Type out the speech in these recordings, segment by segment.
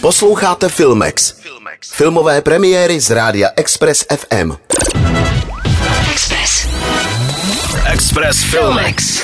Posloucháte Filmex. Filmové premiéry z rádia Express FM. Express. Express Filmex.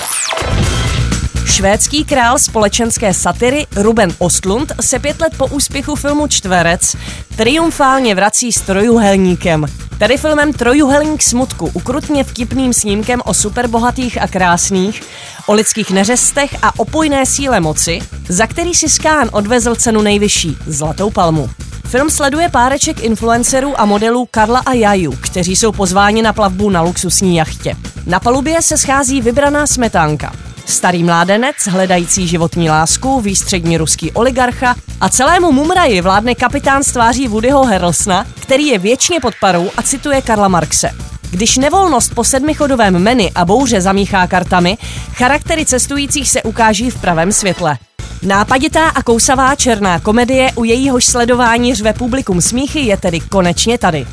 Švédský král společenské satiry Ruben Ostlund se pět let po úspěchu filmu Čtverec triumfálně vrací s trojuhelníkem. Tady filmem Trojuhelník smutku, ukrutně vtipným snímkem o superbohatých a krásných, o lidských neřestech a opojné síle moci, za který si Skán odvezl cenu nejvyšší, Zlatou palmu. Film sleduje páreček influencerů a modelů Karla a Jaju, kteří jsou pozváni na plavbu na luxusní jachtě. Na palubě se schází vybraná smetánka. Starý mládenec, hledající životní lásku, výstřední ruský oligarcha a celému mumraji vládne kapitán z tváří Woodyho Harrelsona, který je věčně pod parou a cituje Karla Marxe. Když nevolnost po sedmichodovém menu a bouře zamíchá kartami, charaktery cestujících se ukáží v pravém světle. Nápaditá a kousavá černá komedie, u jejíhož sledování řve publikum smíchy, je tedy konečně tady.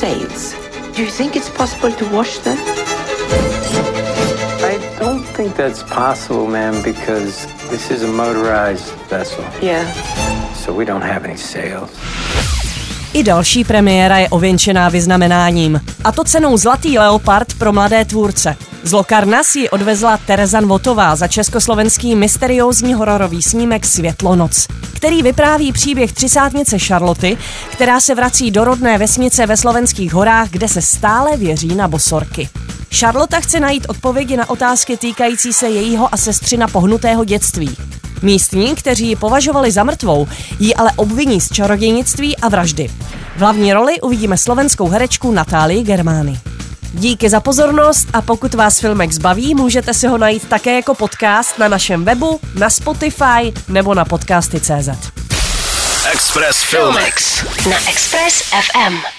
The. Do you think it's possible to wash them? Think that's possible, ma'am, because this is a motorized vessel. Yeah. So we don't have any sails. I další premiéra je ověnčená vyznamenáním. A to cenou Zlatý leopard pro mladé tvůrce. Z Lokarna si ji odvezla Tereza Votová za československý mysteriózní hororový snímek Světlo noc, který vypráví příběh třicátnice Charloty, která se vrací do rodné vesnice ve slovenských horách, kde se stále věří na bosorky. Charlotte chce najít odpovědi na otázky týkající se jejího a sestřina pohnutého dětství. Místní, kteří ji považovali za mrtvou, ji ale obviní z čarodějnictví a vraždy. V hlavní roli uvidíme slovenskou herečku Natálii Germány. Díky za pozornost a pokud vás Filmex baví, můžete si ho najít také jako podcast na našem webu, na Spotify nebo na podcasty.cz. Express Filmex. Na Express FM.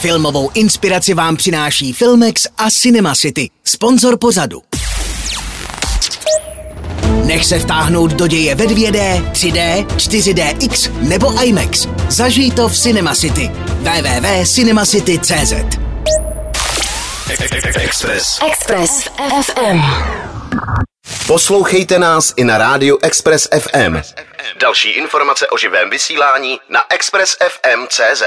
Filmovou inspiraci vám přináší Filmex a Cinema City, sponzor pořadu. Nech se vtáhnout do děje ve 2D, 3D, 4DX nebo IMAX. Zažij to v Cinema City. www.cinemacity.cz Express. Express FM. Poslouchejte nás i na rádiu Express FM. Další informace o živém vysílání na expressfm.cz.